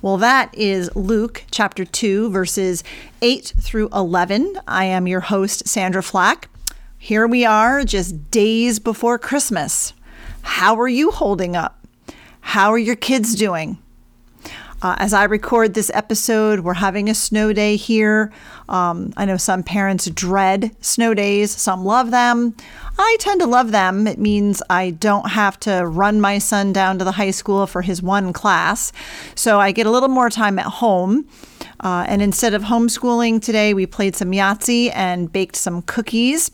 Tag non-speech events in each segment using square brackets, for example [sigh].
Well, that is Luke chapter 2, verses 8 through 11. I am your host, Sandra Flack. Here we are, just days before Christmas. How are you holding up? How are your kids doing? Uh, as I record this episode, we're having a snow day here. Um, I know some parents dread snow days, some love them. I tend to love them. It means I don't have to run my son down to the high school for his one class. So I get a little more time at home. Uh, and instead of homeschooling today, we played some Yahtzee and baked some cookies.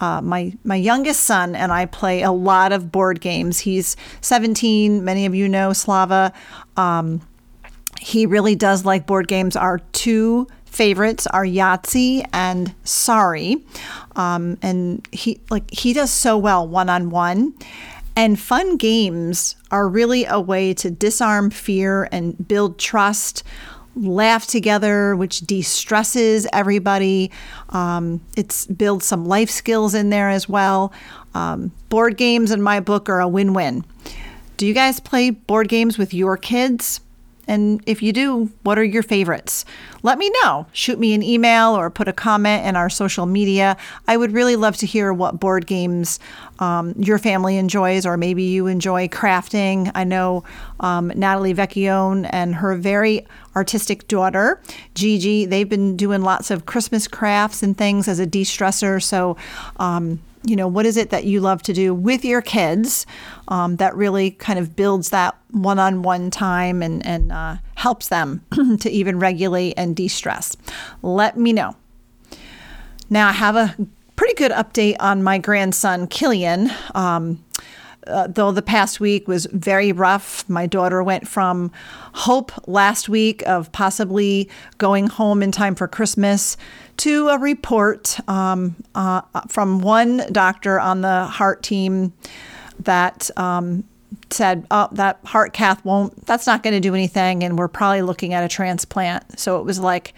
Uh, my my youngest son and I play a lot of board games. He's 17. Many of you know Slava. Um, he really does like board games. Our two favorites are Yahtzee and Sorry, um, and he like he does so well one on one. And fun games are really a way to disarm fear and build trust, laugh together, which de stresses everybody. Um, it's builds some life skills in there as well. Um, board games in my book are a win win. Do you guys play board games with your kids? And if you do, what are your favorites? Let me know. Shoot me an email or put a comment in our social media. I would really love to hear what board games um, your family enjoys, or maybe you enjoy crafting. I know um, Natalie Vecchione and her very artistic daughter, Gigi, they've been doing lots of Christmas crafts and things as a de stressor. So, um, you know, what is it that you love to do with your kids um, that really kind of builds that one on one time and, and uh, helps them [clears throat] to even regulate and de stress? Let me know. Now, I have a pretty good update on my grandson, Killian. Um, uh, though the past week was very rough, my daughter went from hope last week of possibly going home in time for Christmas to a report um, uh, from one doctor on the heart team that um, said, "Oh, that heart cath won't. That's not going to do anything, and we're probably looking at a transplant." So it was like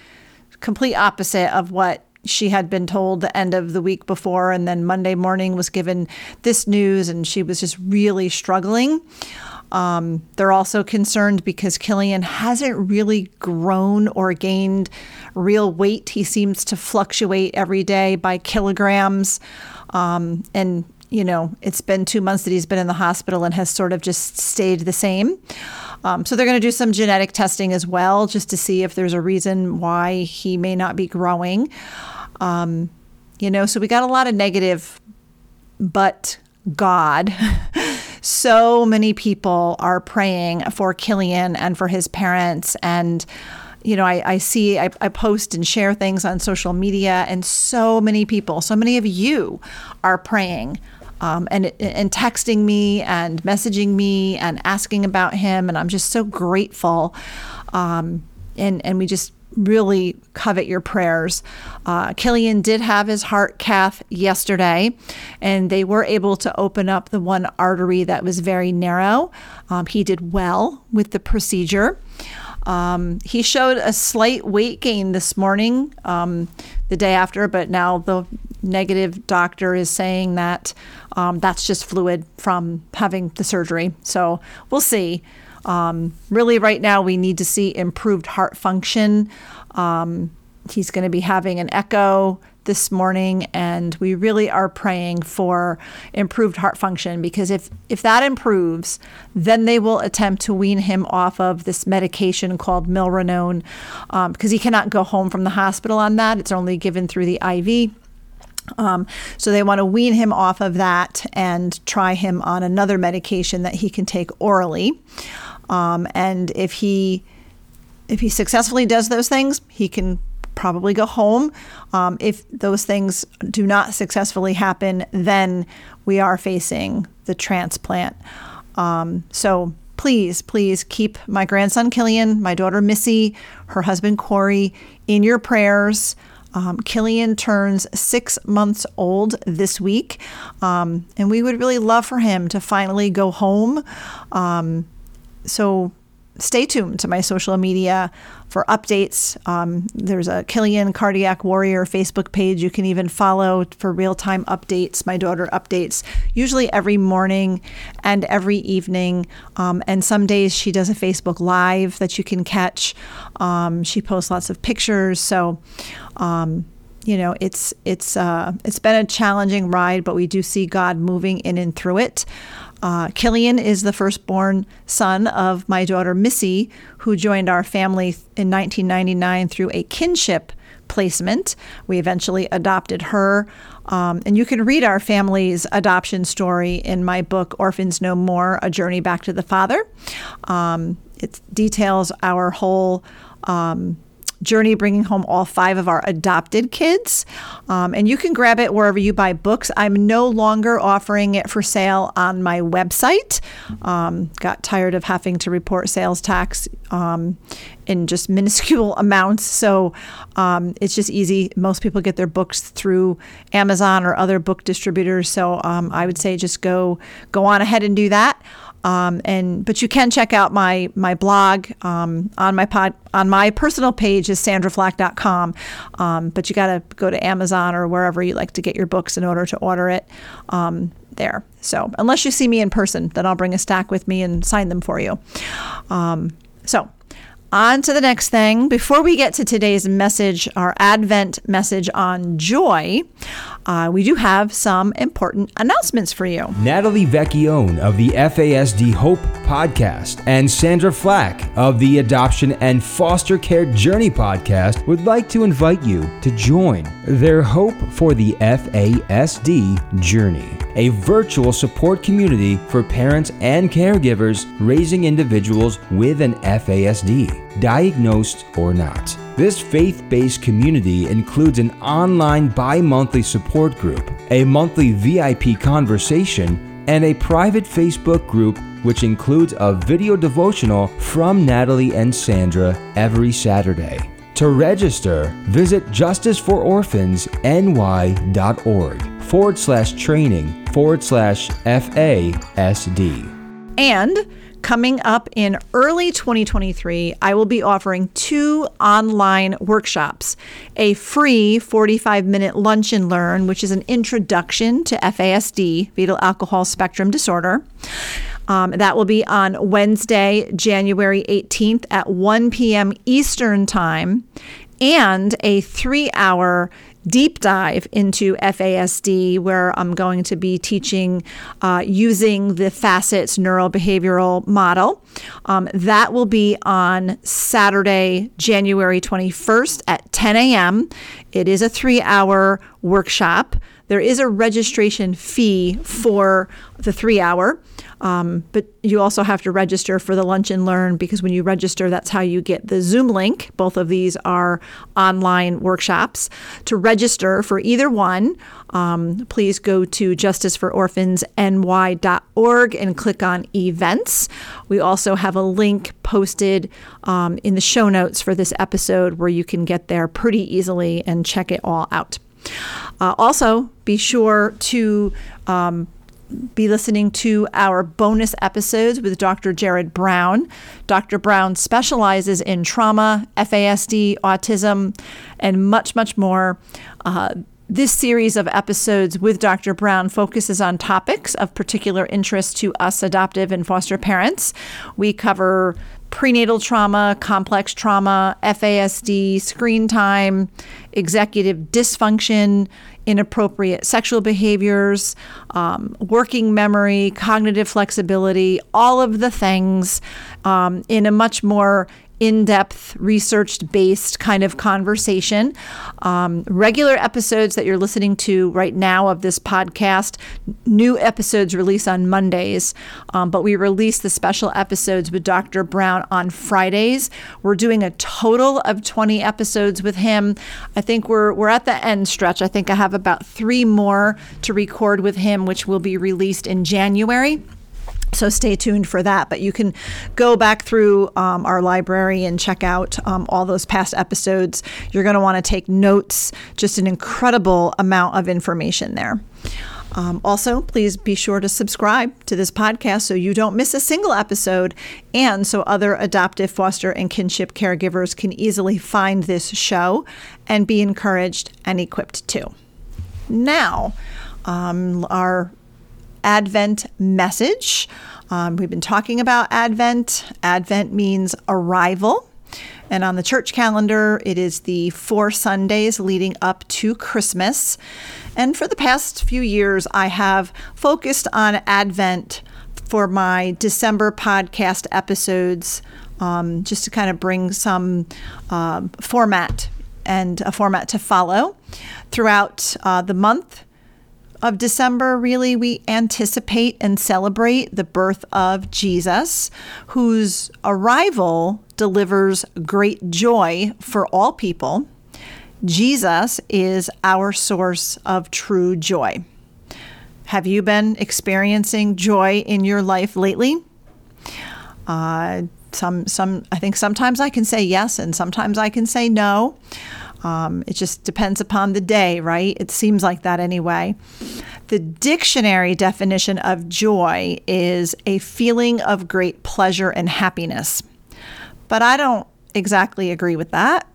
complete opposite of what she had been told the end of the week before, and then Monday morning was given this news, and she was just really struggling. Um, they're also concerned because Killian hasn't really grown or gained real weight. He seems to fluctuate every day by kilograms. Um, and, you know, it's been two months that he's been in the hospital and has sort of just stayed the same. Um, so they're going to do some genetic testing as well, just to see if there's a reason why he may not be growing. Um, you know, so we got a lot of negative, but God. [laughs] so many people are praying for Killian and for his parents. And, you know, I, I see, I, I, post and share things on social media, and so many people, so many of you are praying. Um, and and texting me and messaging me and asking about him, and I'm just so grateful. Um, and and we just really covet your prayers. Uh, Killian did have his heart cath yesterday, and they were able to open up the one artery that was very narrow. Um, he did well with the procedure. Um, he showed a slight weight gain this morning, um, the day after, but now the negative doctor is saying that um, that's just fluid from having the surgery. So we'll see. Um, really, right now, we need to see improved heart function. Um, he's going to be having an echo this morning, and we really are praying for improved heart function because if, if that improves, then they will attempt to wean him off of this medication called milrinone because um, he cannot go home from the hospital on that. It's only given through the IV. Um, so they want to wean him off of that and try him on another medication that he can take orally. Um, and if he if he successfully does those things, he can probably go home. Um, if those things do not successfully happen, then we are facing the transplant. Um, so please, please keep my grandson Killian, my daughter Missy, her husband Corey in your prayers. Um, Killian turns six months old this week, um, and we would really love for him to finally go home. Um, so stay tuned to my social media for updates. Um, there's a Killian Cardiac Warrior Facebook page you can even follow for real time updates. My daughter updates usually every morning and every evening. Um, and some days she does a Facebook Live that you can catch. Um, she posts lots of pictures. So, um, you know it's it's uh, it's been a challenging ride, but we do see God moving in and through it. Uh, Killian is the firstborn son of my daughter Missy, who joined our family in 1999 through a kinship placement. We eventually adopted her. Um, and you can read our family's adoption story in my book, Orphans No More A Journey Back to the Father. Um, it details our whole. Um, journey bringing home all five of our adopted kids. Um, and you can grab it wherever you buy books. I'm no longer offering it for sale on my website. Um, got tired of having to report sales tax um, in just [laughs] minuscule amounts. So um, it's just easy. Most people get their books through Amazon or other book distributors. So um, I would say just go go on ahead and do that. Um, and but you can check out my my blog um, on my pod on my personal page is sandraflack.com. Um, but you got to go to Amazon or wherever you like to get your books in order to order it um, there. So unless you see me in person, then I'll bring a stack with me and sign them for you. Um, so on to the next thing. Before we get to today's message, our Advent message on joy, uh, we do have some important announcements for you. Natalie Vecchione of the FASD Hope podcast and Sandra Flack of the Adoption and Foster Care Journey podcast would like to invite you to join their Hope for the FASD Journey, a virtual support community for parents and caregivers raising individuals with an FASD diagnosed or not. This faith based community includes an online bi monthly support group, a monthly VIP conversation, and a private Facebook group which includes a video devotional from Natalie and Sandra every Saturday. To register, visit justicefororphansny.org forward slash training forward slash FASD. And Coming up in early 2023, I will be offering two online workshops a free 45 minute lunch and learn, which is an introduction to FASD, fetal alcohol spectrum disorder. Um, that will be on Wednesday, January 18th at 1 p.m. Eastern Time, and a three hour deep dive into FASD, where I'm going to be teaching uh, using the FASCETS neurobehavioral model. Um, that will be on Saturday, January 21st at 10 a.m. It is a three hour workshop. There is a registration fee for the three hour. Um, but you also have to register for the Lunch and Learn because when you register, that's how you get the Zoom link. Both of these are online workshops. To register for either one, um, please go to justicefororphansny.org and click on events. We also have a link posted um, in the show notes for this episode where you can get there pretty easily and check it all out. Uh, also, be sure to um, be listening to our bonus episodes with Dr. Jared Brown. Dr. Brown specializes in trauma, FASD, autism, and much, much more. Uh, this series of episodes with Dr. Brown focuses on topics of particular interest to us adoptive and foster parents. We cover prenatal trauma, complex trauma, FASD, screen time, executive dysfunction, inappropriate sexual behaviors, um, working memory, cognitive flexibility, all of the things um, in a much more in depth, research based kind of conversation. Um, regular episodes that you're listening to right now of this podcast, new episodes release on Mondays, um, but we release the special episodes with Dr. Brown on Fridays. We're doing a total of 20 episodes with him. I think we're, we're at the end stretch. I think I have about three more to record with him, which will be released in January. So stay tuned for that. But you can go back through um, our library and check out um, all those past episodes. You're going to want to take notes, just an incredible amount of information there. Um, also, please be sure to subscribe to this podcast so you don't miss a single episode and so other adoptive, foster, and kinship caregivers can easily find this show and be encouraged and equipped too. Now, um, our Advent message. Um, we've been talking about Advent. Advent means arrival. And on the church calendar, it is the four Sundays leading up to Christmas. And for the past few years, I have focused on Advent for my December podcast episodes, um, just to kind of bring some uh, format and a format to follow throughout uh, the month of December, really, we anticipate and celebrate the birth of Jesus, whose arrival delivers great joy for all people. Jesus is our source of true joy. Have you been experiencing joy in your life lately? Uh, some, some, I think sometimes I can say yes, and sometimes I can say no. Um, it just depends upon the day, right? It seems like that anyway. The dictionary definition of joy is a feeling of great pleasure and happiness. But I don't exactly agree with that.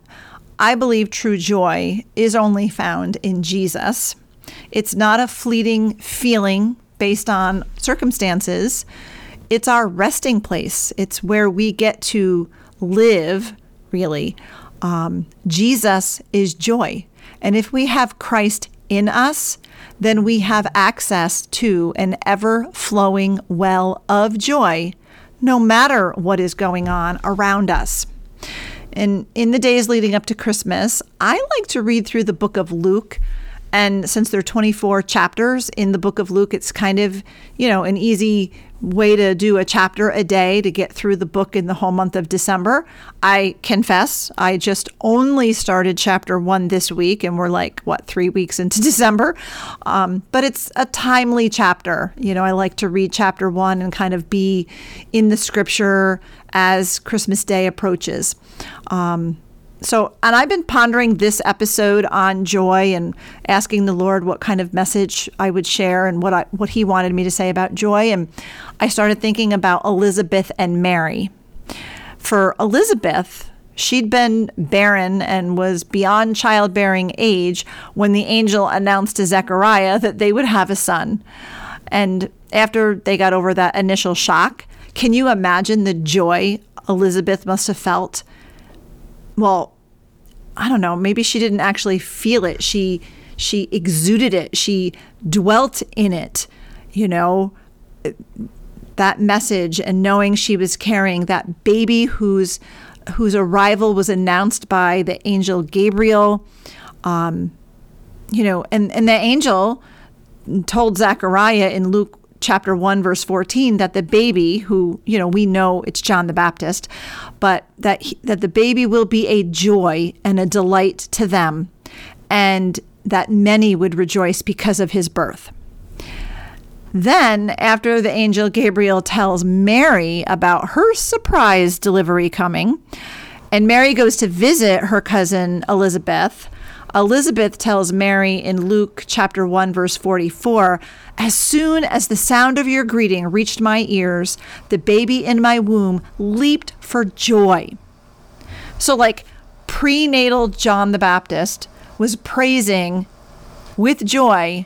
I believe true joy is only found in Jesus. It's not a fleeting feeling based on circumstances. It's our resting place. It's where we get to live, really, um, Jesus is joy. And if we have Christ in us, then we have access to an ever flowing well of joy, no matter what is going on around us. And in the days leading up to Christmas, I like to read through the book of Luke. And since there are 24 chapters in the book of Luke, it's kind of, you know, an easy way to do a chapter a day to get through the book in the whole month of December. I confess, I just only started chapter one this week, and we're like, what, three weeks into [laughs] December? Um, but it's a timely chapter. You know, I like to read chapter one and kind of be in the scripture as Christmas Day approaches. Um, so, and I've been pondering this episode on joy and asking the Lord what kind of message I would share and what I what He wanted me to say about joy. And I started thinking about Elizabeth and Mary. For Elizabeth, she'd been barren and was beyond childbearing age when the angel announced to Zechariah that they would have a son. And after they got over that initial shock, can you imagine the joy Elizabeth must have felt? Well, I don't know, maybe she didn't actually feel it. She she exuded it. She dwelt in it. You know, that message and knowing she was carrying that baby whose whose arrival was announced by the angel Gabriel. Um, you know, and and the angel told Zechariah in Luke chapter 1 verse 14 that the baby who you know we know it's John the Baptist but that he, that the baby will be a joy and a delight to them and that many would rejoice because of his birth. Then after the angel Gabriel tells Mary about her surprise delivery coming and Mary goes to visit her cousin Elizabeth Elizabeth tells Mary in Luke chapter 1 verse 44, "As soon as the sound of your greeting reached my ears, the baby in my womb leaped for joy." So like prenatal John the Baptist was praising with joy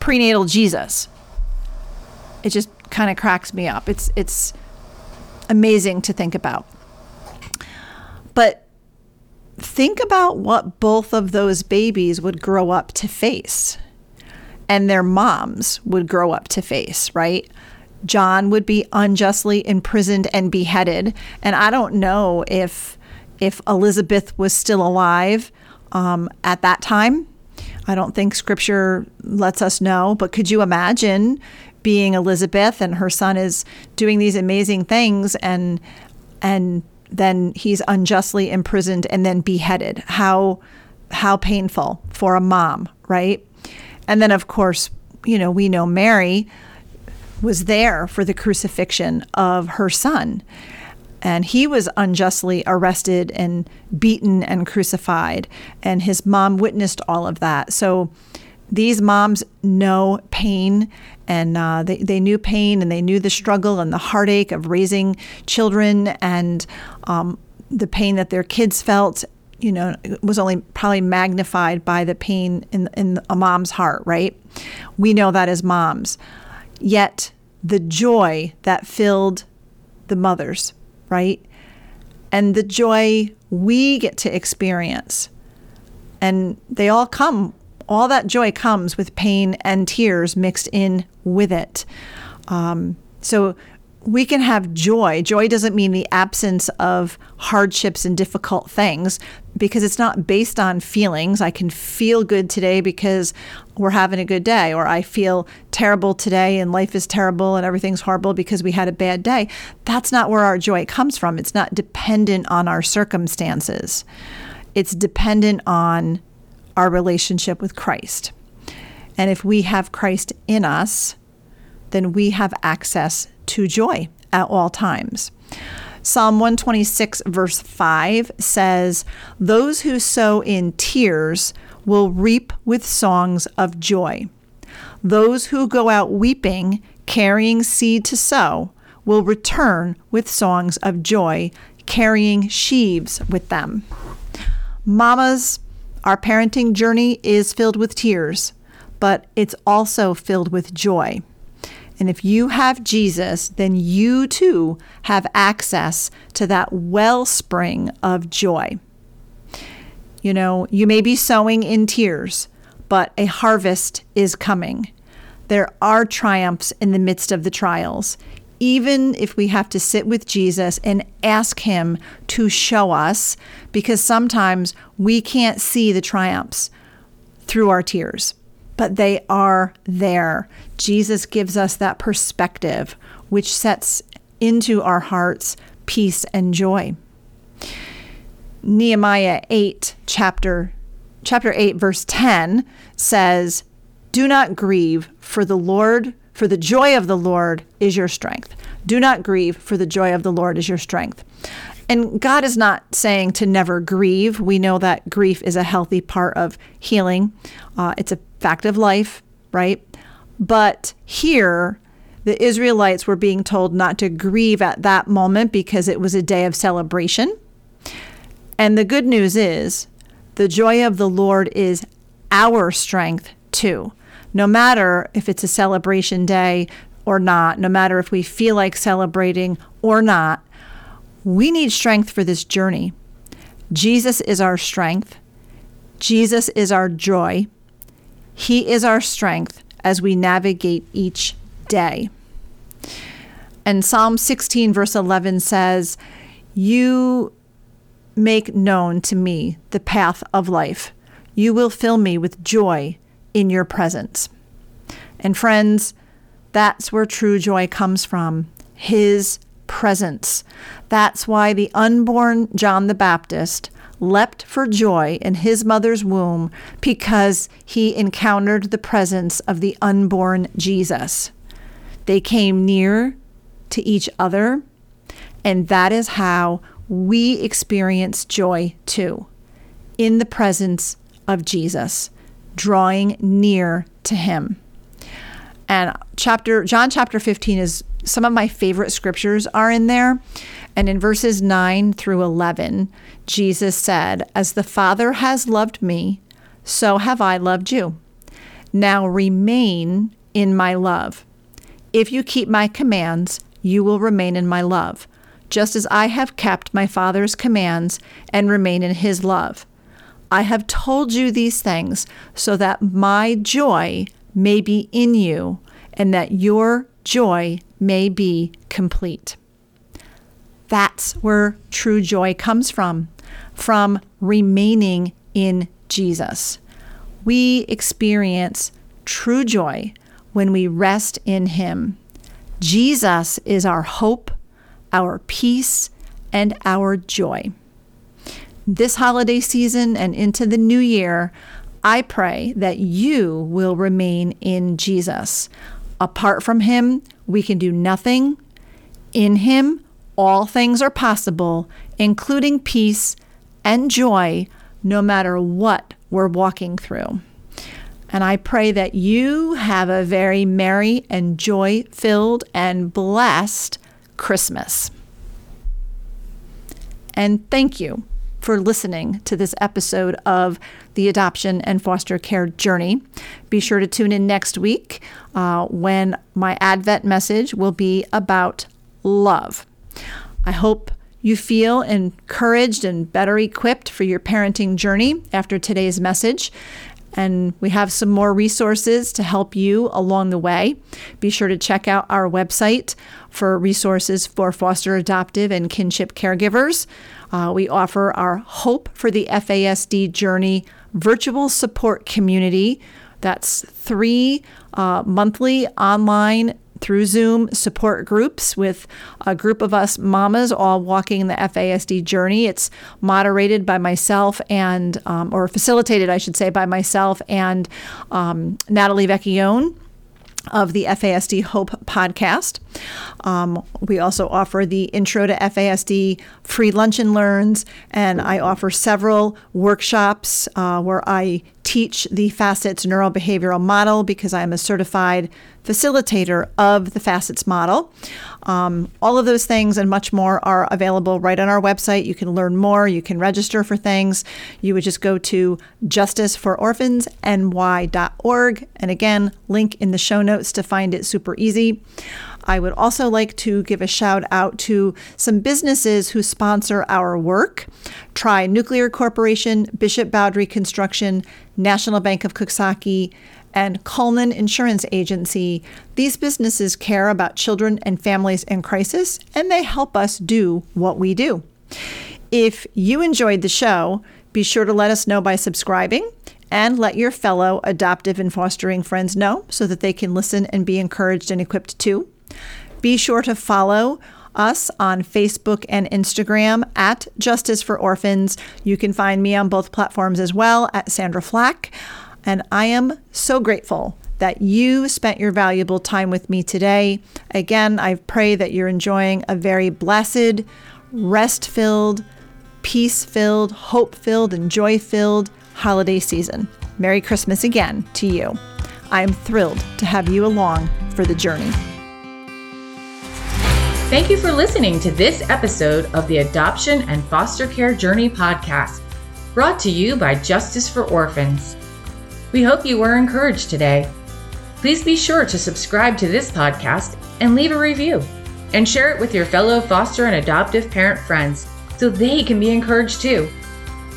prenatal Jesus. It just kind of cracks me up. It's it's amazing to think about. Think about what both of those babies would grow up to face and their moms would grow up to face, right? John would be unjustly imprisoned and beheaded, and I don't know if if Elizabeth was still alive um, at that time. I don't think Scripture lets us know, but could you imagine being Elizabeth and her son is doing these amazing things and and then he's unjustly imprisoned and then beheaded? How how painful for a mom, right? And then of course, you know, we know Mary was there for the crucifixion of her son. And he was unjustly arrested and beaten and crucified. And his mom witnessed all of that. So these moms know pain and uh, they, they knew pain and they knew the struggle and the heartache of raising children and um, the pain that their kids felt you know was only probably magnified by the pain in, in a mom's heart right we know that as moms yet the joy that filled the mothers, right? And the joy we get to experience. And they all come, all that joy comes with pain and tears mixed in with it. Um, so we can have joy. Joy doesn't mean the absence of hardships and difficult things because it's not based on feelings. I can feel good today because we're having a good day, or I feel terrible today and life is terrible and everything's horrible because we had a bad day. That's not where our joy comes from. It's not dependent on our circumstances, it's dependent on our relationship with Christ. And if we have Christ in us, then we have access to joy at all times. Psalm 126, verse 5 says, Those who sow in tears will reap with songs of joy. Those who go out weeping, carrying seed to sow, will return with songs of joy, carrying sheaves with them. Mamas, our parenting journey is filled with tears, but it's also filled with joy. And if you have Jesus, then you too have access to that wellspring of joy. You know, you may be sowing in tears, but a harvest is coming. There are triumphs in the midst of the trials, even if we have to sit with Jesus and ask Him to show us, because sometimes we can't see the triumphs through our tears but they are there. Jesus gives us that perspective, which sets into our hearts peace and joy. Nehemiah 8 chapter chapter 8 verse 10 says, "Do not grieve, for the Lord, for the joy of the Lord is your strength. Do not grieve, for the joy of the Lord is your strength." And God is not saying to never grieve. We know that grief is a healthy part of healing. Uh, it's a fact of life, right? But here, the Israelites were being told not to grieve at that moment because it was a day of celebration. And the good news is the joy of the Lord is our strength too. No matter if it's a celebration day or not, no matter if we feel like celebrating or not, we need strength for this journey. Jesus is our strength. Jesus is our joy. He is our strength as we navigate each day. And Psalm 16, verse 11 says, You make known to me the path of life. You will fill me with joy in your presence. And friends, that's where true joy comes from His presence. That's why the unborn John the Baptist leapt for joy in his mother's womb because he encountered the presence of the unborn Jesus. They came near to each other, and that is how we experience joy too, in the presence of Jesus, drawing near to him. And chapter John chapter 15 is some of my favorite scriptures are in there. And in verses 9 through 11, Jesus said, As the Father has loved me, so have I loved you. Now remain in my love. If you keep my commands, you will remain in my love, just as I have kept my Father's commands and remain in his love. I have told you these things so that my joy may be in you and that your joy may be complete. That's where true joy comes from, from remaining in Jesus. We experience true joy when we rest in Him. Jesus is our hope, our peace, and our joy. This holiday season and into the new year, I pray that you will remain in Jesus. Apart from Him, we can do nothing. In Him, all things are possible, including peace and joy, no matter what we're walking through. And I pray that you have a very merry and joy filled and blessed Christmas. And thank you for listening to this episode of the Adoption and Foster Care Journey. Be sure to tune in next week uh, when my Advent message will be about love. I hope you feel encouraged and better equipped for your parenting journey after today's message. And we have some more resources to help you along the way. Be sure to check out our website for resources for foster adoptive and kinship caregivers. Uh, we offer our Hope for the FASD Journey virtual support community. That's three uh, monthly online through Zoom support groups with a group of us mamas all walking the FASD journey. It's moderated by myself and, um, or facilitated, I should say, by myself and um, Natalie Vecchione of the FASD Hope podcast. Um, we also offer the Intro to FASD free lunch and learns, and I offer several workshops uh, where I teach the FASCETS neurobehavioral model because I'm a certified facilitator of the FASCETS model. Um, all of those things and much more are available right on our website. You can learn more, you can register for things. You would just go to justicefororphans.ny.org. And again, link in the show notes to find it super easy. I would also like to give a shout out to some businesses who sponsor our work Tri Nuclear Corporation, Bishop Boudry Construction, National Bank of Coxsackie, and Cullinan Insurance Agency. These businesses care about children and families in crisis, and they help us do what we do. If you enjoyed the show, be sure to let us know by subscribing and let your fellow adoptive and fostering friends know so that they can listen and be encouraged and equipped too. Be sure to follow us on Facebook and Instagram at Justice for Orphans. You can find me on both platforms as well at Sandra Flack. And I am so grateful that you spent your valuable time with me today. Again, I pray that you're enjoying a very blessed, rest filled, peace filled, hope filled, and joy filled holiday season. Merry Christmas again to you. I am thrilled to have you along for the journey. Thank you for listening to this episode of the Adoption and Foster Care Journey podcast, brought to you by Justice for Orphans. We hope you were encouraged today. Please be sure to subscribe to this podcast and leave a review, and share it with your fellow foster and adoptive parent friends so they can be encouraged too.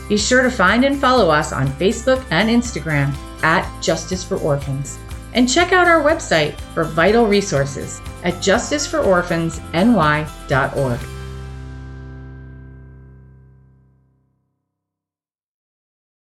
Be sure to find and follow us on Facebook and Instagram at Justice for Orphans. And check out our website for vital resources at justicefororphansny.org.